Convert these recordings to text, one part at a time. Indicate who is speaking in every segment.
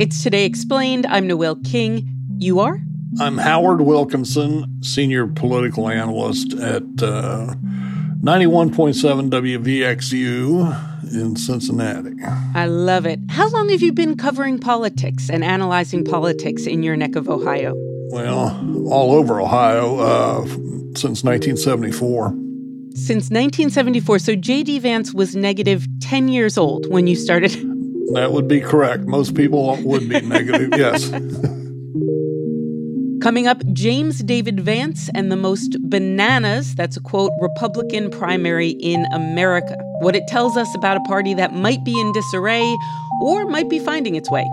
Speaker 1: It's Today Explained. I'm Noel King. You are?
Speaker 2: I'm Howard Wilkinson, senior political analyst at uh, 91.7 WVXU in Cincinnati.
Speaker 1: I love it. How long have you been covering politics and analyzing politics in your neck of Ohio?
Speaker 2: Well, all over Ohio uh, since 1974.
Speaker 1: Since 1974. So J.D. Vance was negative 10 years old when you started.
Speaker 2: That would be correct. Most people would be negative, yes.
Speaker 1: Coming up, James David Vance and the most bananas, that's a quote, Republican primary in America. What it tells us about a party that might be in disarray or might be finding its way.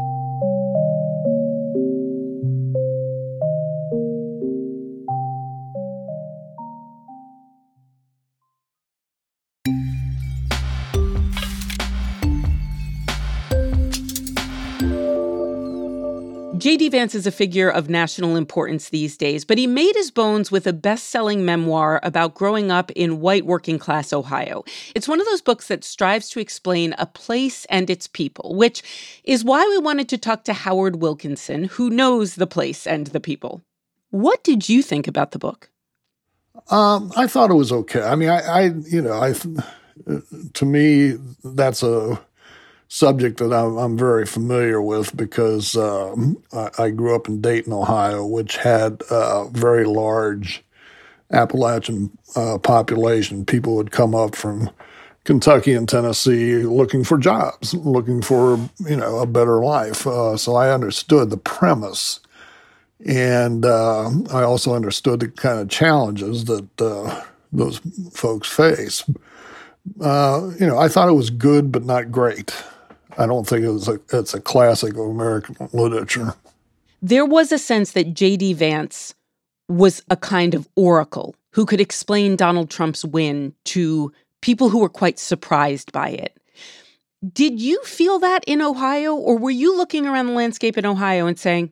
Speaker 1: J.D. Vance is a figure of national importance these days, but he made his bones with a best selling memoir about growing up in white working class Ohio. It's one of those books that strives to explain a place and its people, which is why we wanted to talk to Howard Wilkinson, who knows the place and the people. What did you think about the book?
Speaker 2: Um, I thought it was okay. I mean, I, I you know, I, to me, that's a subject that I'm, I'm very familiar with because um, I, I, grew up in Dayton, Ohio, which had a very large Appalachian uh, population. People would come up from Kentucky and Tennessee looking for jobs, looking for you know a better life. Uh, so I understood the premise, and uh, I also understood the kind of challenges that uh, those folks face. Uh, you know, I thought it was good, but not great. I don't think it was a, it's a classic of American literature.
Speaker 1: There was a sense that J.D. Vance was a kind of oracle who could explain Donald Trump's win to people who were quite surprised by it. Did you feel that in Ohio, or were you looking around the landscape in Ohio and saying,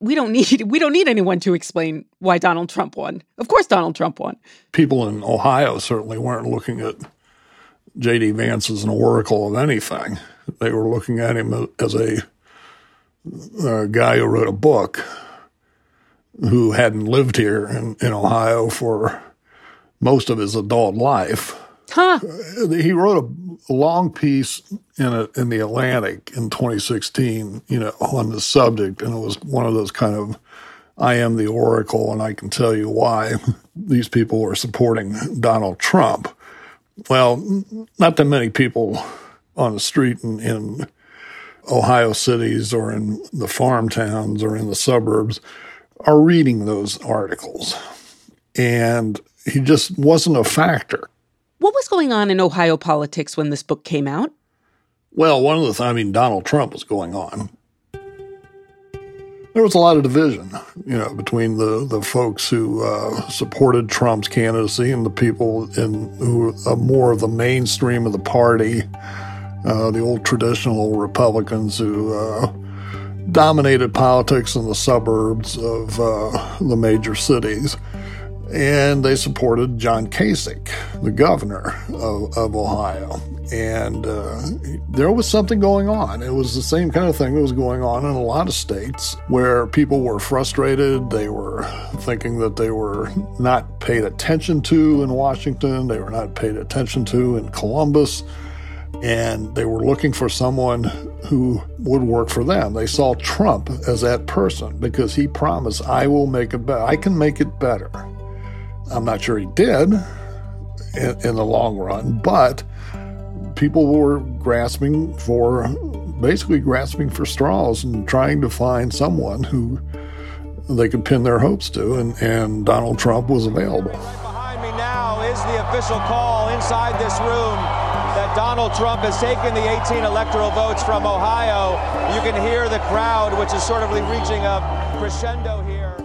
Speaker 1: we don't need we don't need anyone to explain why Donald Trump won. Of course Donald Trump won.
Speaker 2: People in Ohio certainly weren't looking at J.D. Vance as an oracle of anything. They were looking at him as a, a guy who wrote a book who hadn't lived here in, in Ohio for most of his adult life.
Speaker 1: Huh.
Speaker 2: He wrote a long piece in a, in the Atlantic in 2016, you know, on the subject, and it was one of those kind of I am the oracle, and I can tell you why these people were supporting Donald Trump. Well, not that many people on the street in, in Ohio cities or in the farm towns or in the suburbs are reading those articles. And he just wasn't a factor.
Speaker 1: What was going on in Ohio politics when this book came out?
Speaker 2: Well, one of the things, I mean, Donald Trump was going on. There was a lot of division, you know, between the, the folks who uh, supported Trump's candidacy and the people in who are more of the mainstream of the party uh, the old traditional Republicans who uh, dominated politics in the suburbs of uh, the major cities. And they supported John Kasich, the governor of, of Ohio. And uh, there was something going on. It was the same kind of thing that was going on in a lot of states where people were frustrated. They were thinking that they were not paid attention to in Washington, they were not paid attention to in Columbus and they were looking for someone who would work for them. They saw Trump as that person because he promised, I will make it better. I can make it better. I'm not sure he did in, in the long run, but people were grasping for basically grasping for straws and trying to find someone who they could pin their hopes to, and, and Donald Trump was available.
Speaker 3: Right behind me now is the official call inside this room Donald Trump has taken the 18 electoral votes from Ohio. You can hear the crowd, which is sort of reaching a crescendo here.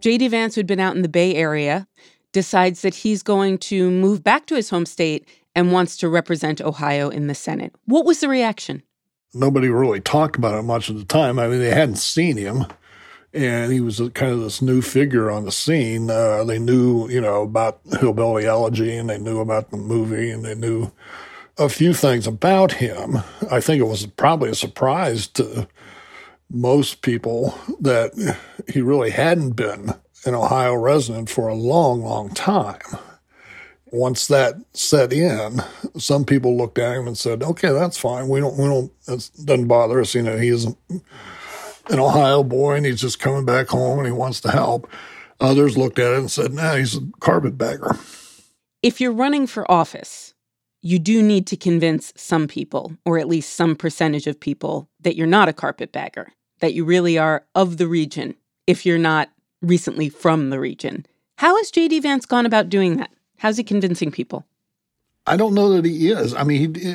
Speaker 1: J.D. Vance, who'd been out in the Bay Area, decides that he's going to move back to his home state and wants to represent Ohio in the Senate. What was the reaction?
Speaker 2: Nobody really talked about it much at the time. I mean, they hadn't seen him and he was kind of this new figure on the scene. Uh, they knew, you know, about Hillbilly Elegy, and they knew about the movie, and they knew a few things about him. I think it was probably a surprise to most people that he really hadn't been an Ohio resident for a long, long time. Once that set in, some people looked at him and said, "Okay, that's fine. We don't, we don't. It doesn't bother us. You know, he's an Ohio boy and he's just coming back home and he wants to help." Others looked at it and said, "Nah, he's a carpetbagger."
Speaker 1: If you're running for office, you do need to convince some people, or at least some percentage of people, that you're not a carpetbagger, that you really are of the region, if you're not recently from the region. How has J.D. Vance gone about doing that? How's he convincing people?
Speaker 2: I don't know that he is. I mean, he,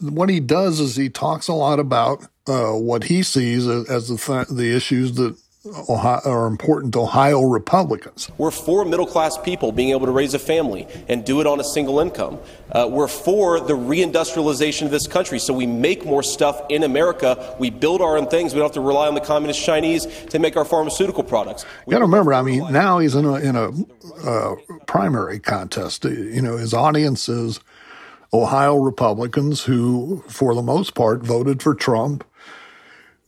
Speaker 2: what he does is he talks a lot about uh, what he sees as the th- the issues that Ohio, are important Ohio Republicans.
Speaker 4: We're for middle class people being able to raise a family and do it on a single income. Uh, we're for the reindustrialization of this country so we make more stuff in America. We build our own things. We don't have to rely on the communist Chinese to make our pharmaceutical products.
Speaker 2: You got to remember, I mean, now he's in a, in a uh, primary contest. You know, his audience is Ohio Republicans who, for the most part, voted for Trump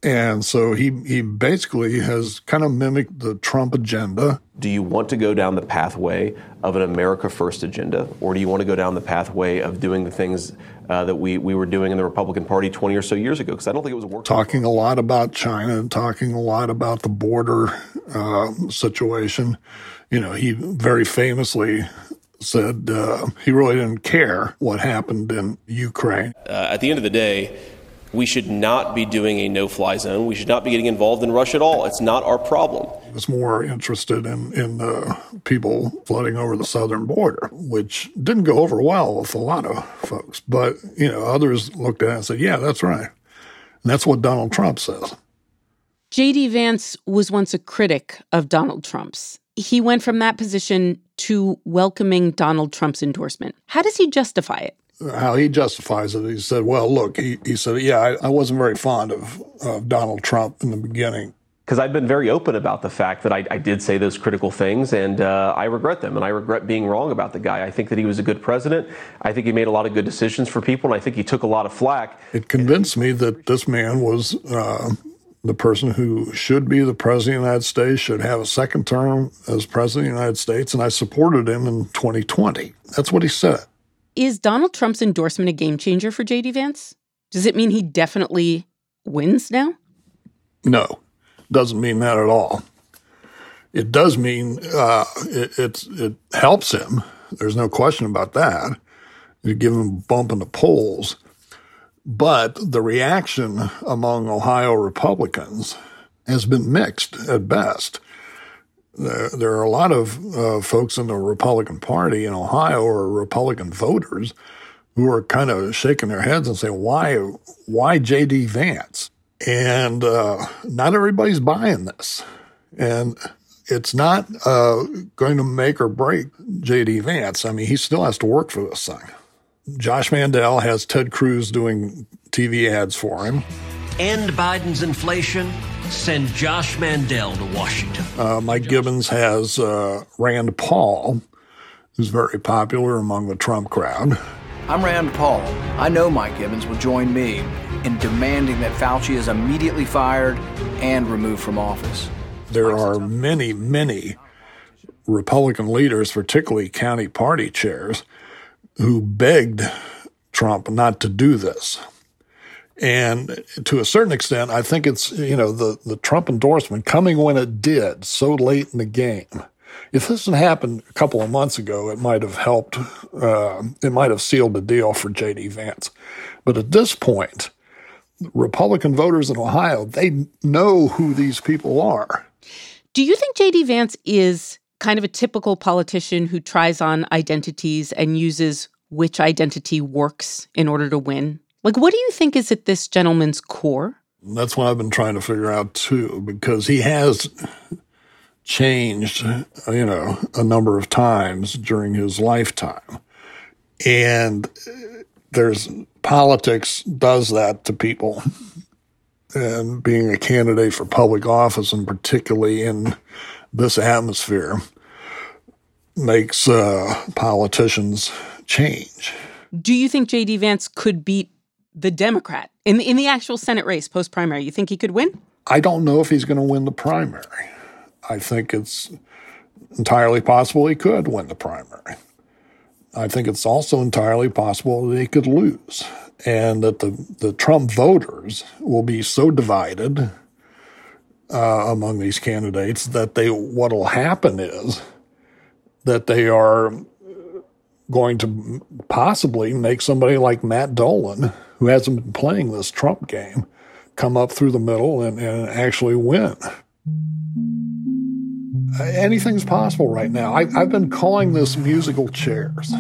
Speaker 2: and so he, he basically has kind of mimicked the Trump agenda.
Speaker 4: Do you want to go down the pathway of an America First agenda, or do you want to go down the pathway of doing the things uh, that we, we were doing in the Republican Party 20 or so years ago? Because I don't think it was working.
Speaker 2: Talking a lot about China, and talking a lot about the border uh, situation. You know, he very famously said uh, he really didn't care what happened in Ukraine.
Speaker 4: Uh, at the end of the day, we should not be doing a no fly zone. We should not be getting involved in Russia at all. It's not our problem.
Speaker 2: I was more interested in, in uh, people flooding over the southern border, which didn't go over well with a lot of folks. But, you know, others looked at it and said, yeah, that's right. And that's what Donald Trump says.
Speaker 1: J.D. Vance was once a critic of Donald Trump's. He went from that position to welcoming Donald Trump's endorsement. How does he justify it?
Speaker 2: How he justifies it. He said, well, look, he, he said, yeah, I, I wasn't very fond of, of Donald Trump in the beginning.
Speaker 4: Because I've been very open about the fact that I, I did say those critical things, and uh, I regret them, and I regret being wrong about the guy. I think that he was a good president. I think he made a lot of good decisions for people, and I think he took a lot of flack.
Speaker 2: It convinced me that this man was uh, the person who should be the president of the United States, should have a second term as president of the United States, and I supported him in 2020. That's what he said.
Speaker 1: Is Donald Trump's endorsement a game changer for JD Vance? Does it mean he definitely wins now?
Speaker 2: No, doesn't mean that at all. It does mean uh, it, it helps him. There's no question about that. You give him a bump in the polls, but the reaction among Ohio Republicans has been mixed at best there, are a lot of uh, folks in the Republican Party in Ohio or Republican voters who are kind of shaking their heads and saying, "Why, why J.D. Vance?" And uh, not everybody's buying this, and it's not uh, going to make or break J.D. Vance. I mean, he still has to work for this thing. Josh Mandel has Ted Cruz doing TV ads for him.
Speaker 5: End Biden's inflation send Josh Mandel to Washington.
Speaker 2: Uh, Mike Gibbons has uh, Rand Paul, who's very popular among the Trump crowd.
Speaker 6: I'm Rand Paul. I know Mike Gibbons will join me in demanding that Fauci is immediately fired and removed from office.
Speaker 2: There are many, many Republican leaders, particularly county party chairs, who begged Trump not to do this. And to a certain extent, I think it's, you know, the, the Trump endorsement coming when it did so late in the game. If this had happened a couple of months ago, it might have helped, uh, it might have sealed the deal for J.D. Vance. But at this point, Republican voters in Ohio, they know who these people are.
Speaker 1: Do you think J.D. Vance is kind of a typical politician who tries on identities and uses which identity works in order to win? Like, what do you think is at this gentleman's core?
Speaker 2: That's what I've been trying to figure out too, because he has changed, you know, a number of times during his lifetime. And there's politics does that to people. and being a candidate for public office, and particularly in this atmosphere, makes uh, politicians change.
Speaker 1: Do you think J.D. Vance could beat the Democrat in the, in the actual Senate race post primary? You think he could win?
Speaker 2: I don't know if he's going to win the primary. I think it's entirely possible he could win the primary. I think it's also entirely possible that he could lose and that the, the Trump voters will be so divided uh, among these candidates that they what will happen is that they are going to possibly make somebody like Matt Dolan, who hasn't been playing this Trump game, come up through the middle and, and actually win. Anything's possible right now. I, I've been calling this musical chairs.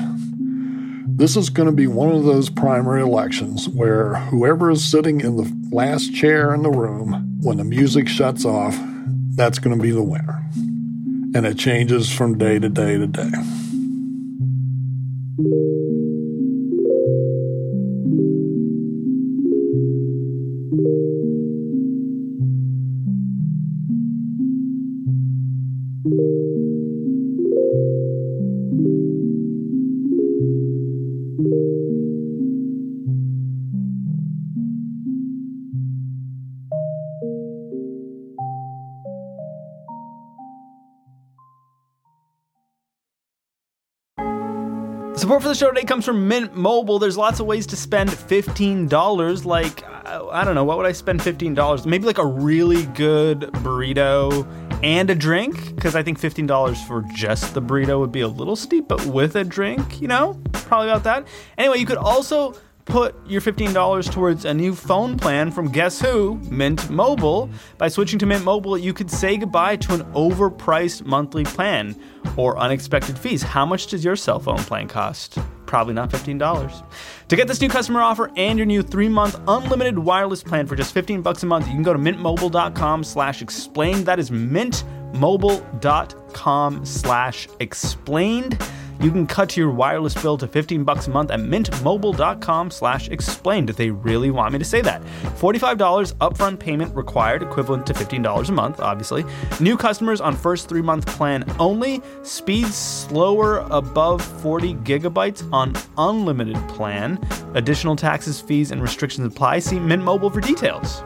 Speaker 2: This is going to be one of those primary elections where whoever is sitting in the last chair in the room, when the music shuts off, that's going to be the winner. And it changes from day to day to day.
Speaker 7: Support for the show today comes from Mint Mobile. There's lots of ways to spend $15. Like, I don't know, what would I spend $15? Maybe like a really good burrito and a drink, because I think $15 for just the burrito would be a little steep, but with a drink, you know, probably about that. Anyway, you could also put your $15 towards a new phone plan from guess who? Mint Mobile. By switching to Mint Mobile, you could say goodbye to an overpriced monthly plan or unexpected fees. How much does your cell phone plan cost? Probably not $15. To get this new customer offer and your new three-month unlimited wireless plan for just 15 bucks a month, you can go to mintmobile.com slash explained. That is mintmobile.com slash explained. You can cut your wireless bill to 15 bucks a month at mintmobile.com slash explained if they really want me to say that. $45 upfront payment required, equivalent to $15 a month, obviously. New customers on first three-month plan only. Speeds slower above 40 gigabytes on unlimited plan. Additional taxes, fees, and restrictions apply. See Mint Mobile for details.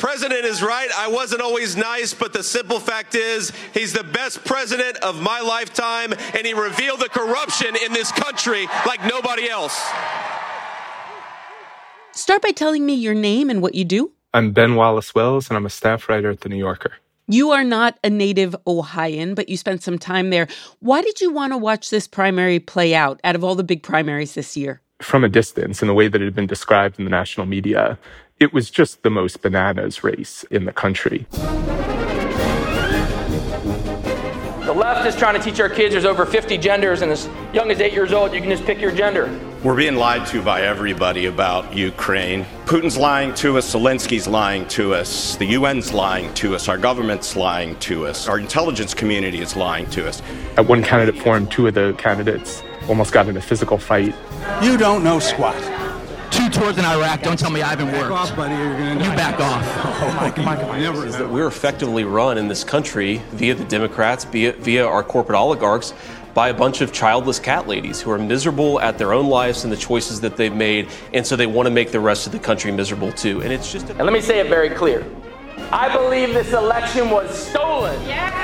Speaker 8: President is right. I wasn't always nice, but the simple fact is he's the best president of my lifetime, and he revealed the corruption in this country like nobody else.
Speaker 1: Start by telling me your name and what you do.
Speaker 9: I'm Ben Wallace Wells, and I'm a staff writer at The New Yorker.
Speaker 1: You are not a native Ohioan, but you spent some time there. Why did you want to watch this primary play out out of all the big primaries this year?
Speaker 9: From a distance, in the way that it had been described in the national media, it was just the most bananas race in the country.
Speaker 10: The left is trying to teach our kids there's over 50 genders, and as young as eight years old, you can just pick your gender.
Speaker 11: We're being lied to by everybody about Ukraine. Putin's lying to us, Zelensky's lying to us, the UN's lying to us, our government's lying to us, our intelligence community is lying to us.
Speaker 9: At one candidate forum, two of the candidates almost got in a physical fight.
Speaker 12: You don't know squat
Speaker 13: two tours in Iraq. Don't tell me I haven't worked.
Speaker 12: Back off, buddy. You're gonna
Speaker 13: you back off.
Speaker 12: Oh, Mike, Mike, Mike,
Speaker 4: never is that we're effectively run in this country via the Democrats, via, via our corporate oligarchs, by a bunch of childless cat ladies who are miserable at their own lives and the choices that they've made, and so they want to make the rest of the country miserable too. And it's just. A-
Speaker 10: and let me say it very clear. I believe this election was stolen.
Speaker 13: Yeah.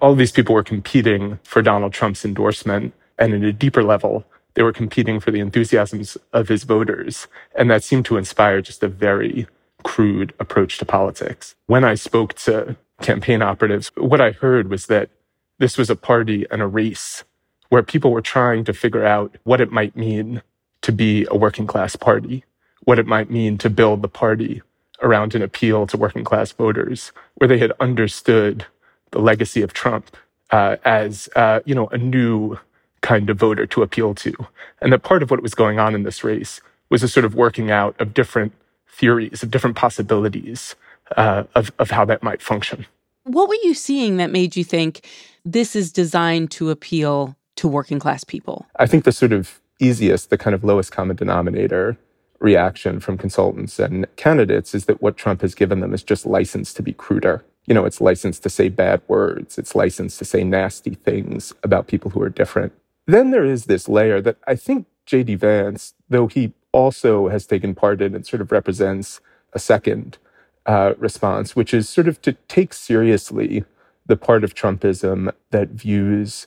Speaker 9: All these people were competing for Donald Trump's endorsement and at a deeper level, they were competing for the enthusiasms of his voters. And that seemed to inspire just a very crude approach to politics. When I spoke to campaign operatives, what I heard was that this was a party and a race where people were trying to figure out what it might mean to be a working class party, what it might mean to build the party around an appeal to working class voters, where they had understood the legacy of Trump uh, as uh, you know a new kind of voter to appeal to. And that part of what was going on in this race was a sort of working out of different theories, of different possibilities uh, of, of how that might function.
Speaker 1: What were you seeing that made you think this is designed to appeal to working class people?
Speaker 9: I think the sort of easiest, the kind of lowest common denominator reaction from consultants and candidates is that what Trump has given them is just license to be cruder. You know, it's license to say bad words, it's license to say nasty things about people who are different. Then there is this layer that I think J.D. Vance, though he also has taken part in and sort of represents a second uh, response, which is sort of to take seriously the part of Trumpism that views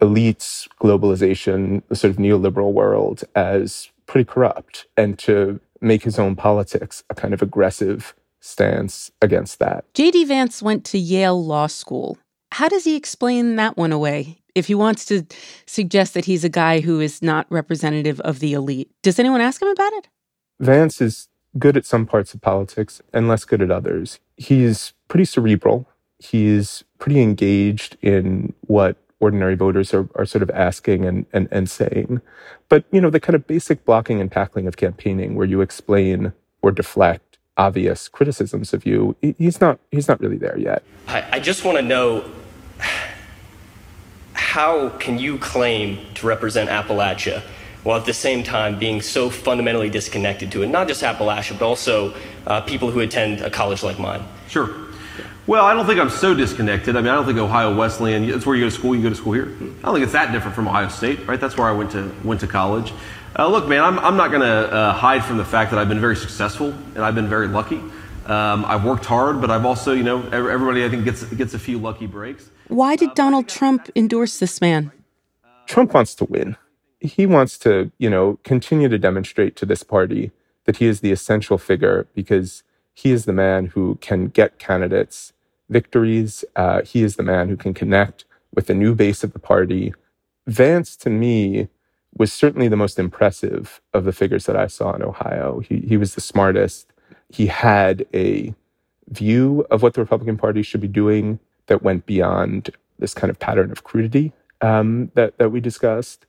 Speaker 9: elites, globalization, the sort of neoliberal world as pretty corrupt, and to make his own politics a kind of aggressive stance against that.
Speaker 1: J.D. Vance went to Yale Law School. How does he explain that one away? If he wants to suggest that he's a guy who is not representative of the elite, does anyone ask him about it?
Speaker 9: Vance is good at some parts of politics and less good at others. He's pretty cerebral. He's pretty engaged in what ordinary voters are, are sort of asking and, and, and saying. But, you know, the kind of basic blocking and tackling of campaigning where you explain or deflect obvious criticisms of you, he's not he's not really there yet.
Speaker 14: I, I just want to know how can you claim to represent Appalachia while at the same time being so fundamentally disconnected to it? Not just Appalachia, but also uh, people who attend a college like mine.
Speaker 8: Sure. Well, I don't think I'm so disconnected. I mean, I don't think Ohio Wesleyan. It's where you go to school. You go to school here. I don't think it's that different from Ohio State, right? That's where I went to went to college. Uh, look, man, I'm, I'm not going to uh, hide from the fact that I've been very successful and I've been very lucky. Um, I've worked hard, but I've also, you know, everybody I think gets gets a few lucky breaks.
Speaker 1: Why did Donald Trump endorse this man?
Speaker 9: Trump wants to win. He wants to, you know, continue to demonstrate to this party that he is the essential figure because he is the man who can get candidates victories. Uh, he is the man who can connect with the new base of the party. Vance, to me, was certainly the most impressive of the figures that I saw in Ohio. He, he was the smartest. He had a view of what the Republican Party should be doing that went beyond this kind of pattern of crudity um, that, that we discussed.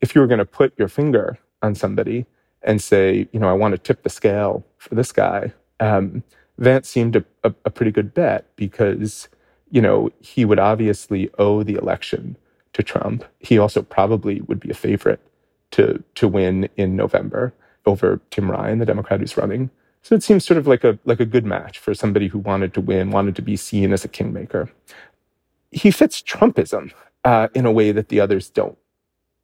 Speaker 9: If you were going to put your finger on somebody and say, you know, I want to tip the scale for this guy, um, Vance seemed a, a, a pretty good bet because, you know, he would obviously owe the election to Trump. He also probably would be a favorite to to win in November over Tim Ryan, the Democrat who's running. So it seems sort of like a like a good match for somebody who wanted to win, wanted to be seen as a kingmaker. He fits Trumpism uh, in a way that the others don't.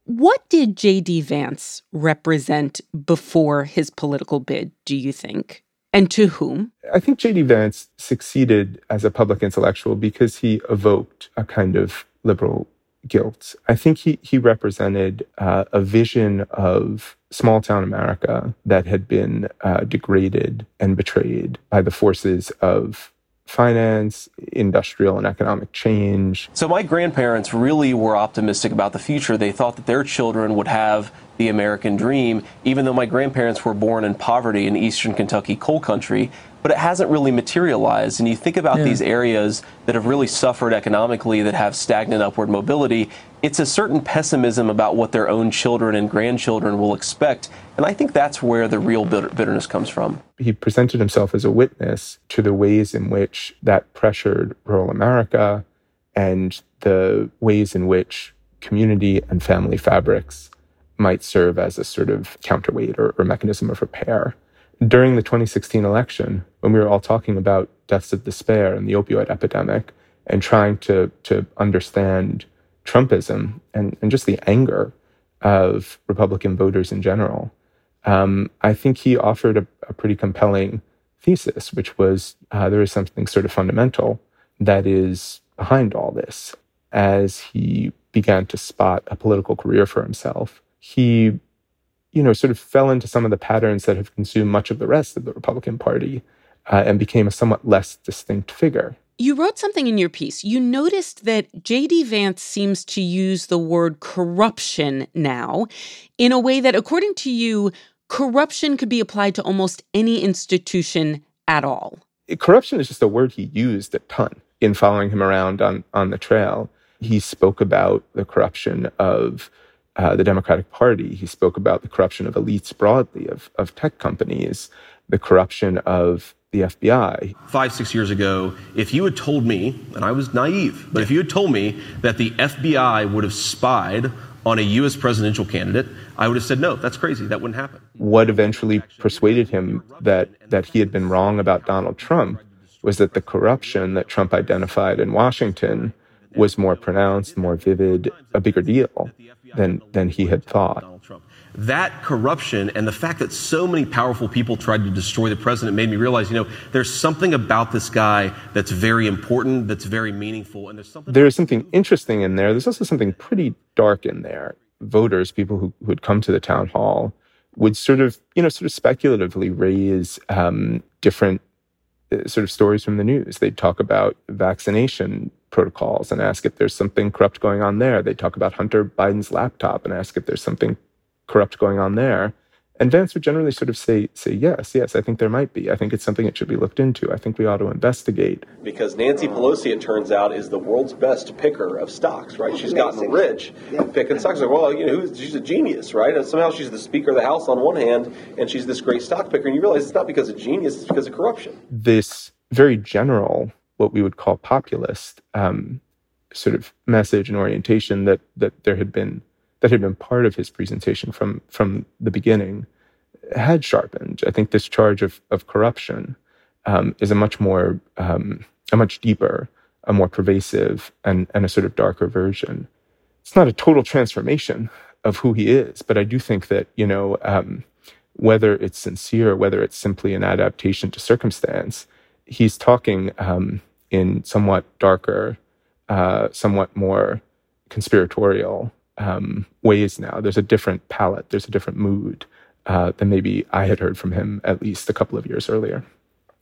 Speaker 1: What did J.D. Vance represent before his political bid, do you think? And to whom?
Speaker 9: I think J.D. Vance succeeded as a public intellectual because he evoked a kind of liberal guilt. I think he, he represented uh, a vision of small town America that had been uh, degraded and betrayed by the forces of finance, industrial and economic change.
Speaker 4: So my grandparents really were optimistic about the future. They thought that their children would have the American dream, even though my grandparents were born in poverty in eastern Kentucky coal country. But it hasn't really materialized. And you think about yeah. these areas that have really suffered economically, that have stagnant upward mobility, it's a certain pessimism about what their own children and grandchildren will expect. And I think that's where the real bitterness comes from.
Speaker 9: He presented himself as a witness to the ways in which that pressured rural America and the ways in which community and family fabrics might serve as a sort of counterweight or, or mechanism of repair. During the 2016 election, when we were all talking about deaths of despair and the opioid epidemic and trying to, to understand Trumpism and, and just the anger of Republican voters in general, um, I think he offered a, a, pretty compelling thesis, which was uh, there is something sort of fundamental that is behind all this. As he began to spot a political career for himself, he, you know, sort of fell into some of the patterns that have consumed much of the rest of the Republican Party uh, and became a somewhat less distinct figure.
Speaker 1: You wrote something in your piece. You noticed that J.D. Vance seems to use the word corruption now in a way that, according to you, corruption could be applied to almost any institution at all.
Speaker 9: Corruption is just a word he used a ton in following him around on, on the trail. He spoke about the corruption of uh, the Democratic Party. He spoke about the corruption of elites broadly, of, of tech companies, the corruption of the FBI.
Speaker 4: Five, six years ago, if you had told me, and I was naive, but if you had told me that the FBI would have spied on a U.S. presidential candidate, I would have said, no, that's crazy. That wouldn't happen.
Speaker 9: What eventually persuaded him that, that he had been wrong about Donald Trump was that the corruption that Trump identified in Washington was more pronounced, more vivid, a bigger deal than, than he had thought.
Speaker 4: That corruption and the fact that so many powerful people tried to destroy the president made me realize, you know, there's something about this guy that's very important, that's very meaningful, and there's something.
Speaker 9: There's something interesting in there. There's also something pretty dark in there. Voters, people who, who would come to the town hall, would sort of, you know, sort of speculatively raise um, different uh, sort of stories from the news. They'd talk about vaccination protocols and ask if there's something corrupt going on there. They'd talk about Hunter Biden's laptop and ask if there's something corrupt going on there. And Vance would generally sort of say, say, yes, yes, I think there might be. I think it's something that should be looked into. I think we ought to investigate.
Speaker 4: Because Nancy Pelosi, it turns out, is the world's best picker of stocks, right? She's gotten rich picking stocks. Like, well, you know, she's a genius, right? And somehow she's the Speaker of the House on one hand, and she's this great stock picker. And you realize it's not because of genius, it's because of corruption.
Speaker 9: This very general, what we would call populist um, sort of message and orientation that that there had been that had been part of his presentation from from the beginning had sharpened. I think this charge of of corruption um, is a much more um, a much deeper, a more pervasive, and and a sort of darker version. It's not a total transformation of who he is, but I do think that you know um, whether it's sincere, whether it's simply an adaptation to circumstance, he's talking um, in somewhat darker, uh, somewhat more conspiratorial um, ways now. There's a different palette, there's a different mood uh, than maybe I had heard from him at least a couple of years earlier.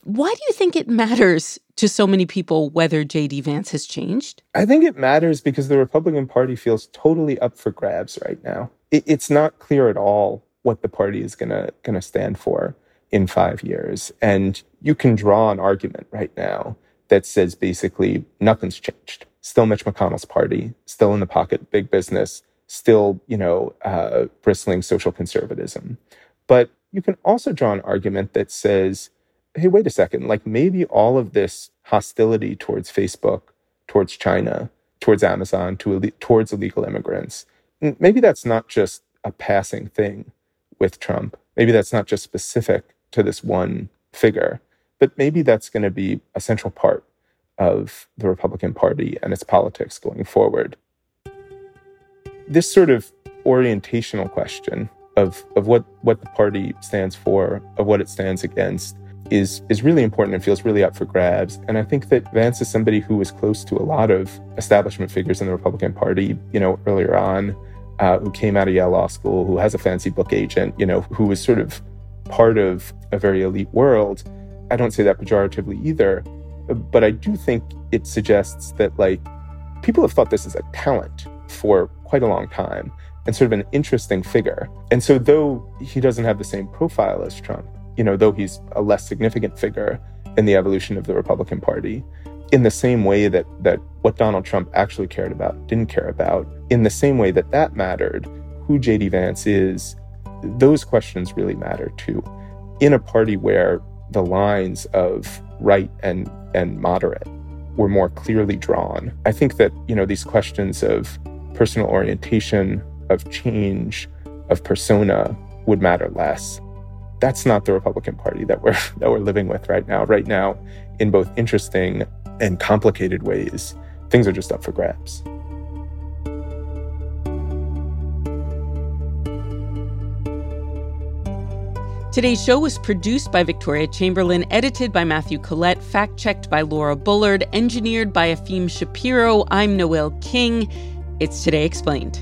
Speaker 1: Why do you think it matters to so many people whether J.D. Vance has changed?
Speaker 9: I think it matters because the Republican Party feels totally up for grabs right now. It, it's not clear at all what the party is gonna gonna stand for in five years, and you can draw an argument right now that says basically nothing's changed still Mitch McConnell's party, still in the pocket big business, still, you know, uh, bristling social conservatism. But you can also draw an argument that says, hey, wait a second, like maybe all of this hostility towards Facebook, towards China, towards Amazon, to, towards illegal immigrants, maybe that's not just a passing thing with Trump. Maybe that's not just specific to this one figure, but maybe that's going to be a central part of the Republican Party and its politics going forward. This sort of orientational question of, of what, what the party stands for, of what it stands against, is, is really important and feels really up for grabs. And I think that Vance is somebody who was close to a lot of establishment figures in the Republican Party, you know, earlier on, uh, who came out of Yale Law School, who has a fancy book agent, you know, who was sort of part of a very elite world. I don't say that pejoratively either, but I do think it suggests that like people have thought this is a talent for quite a long time and sort of an interesting figure. And so though he doesn't have the same profile as Trump, you know, though he's a less significant figure in the evolution of the Republican Party, in the same way that that what Donald Trump actually cared about didn't care about, in the same way that that mattered, who JD Vance is, those questions really matter too. In a party where the lines of right and and moderate were more clearly drawn. I think that, you know, these questions of personal orientation, of change, of persona would matter less. That's not the Republican Party that we're that we're living with right now. Right now, in both interesting and complicated ways, things are just up for grabs.
Speaker 1: Today's show was produced by Victoria Chamberlin, edited by Matthew Collette, fact checked by Laura Bullard, engineered by Efim Shapiro. I'm Noel King. It's Today Explained.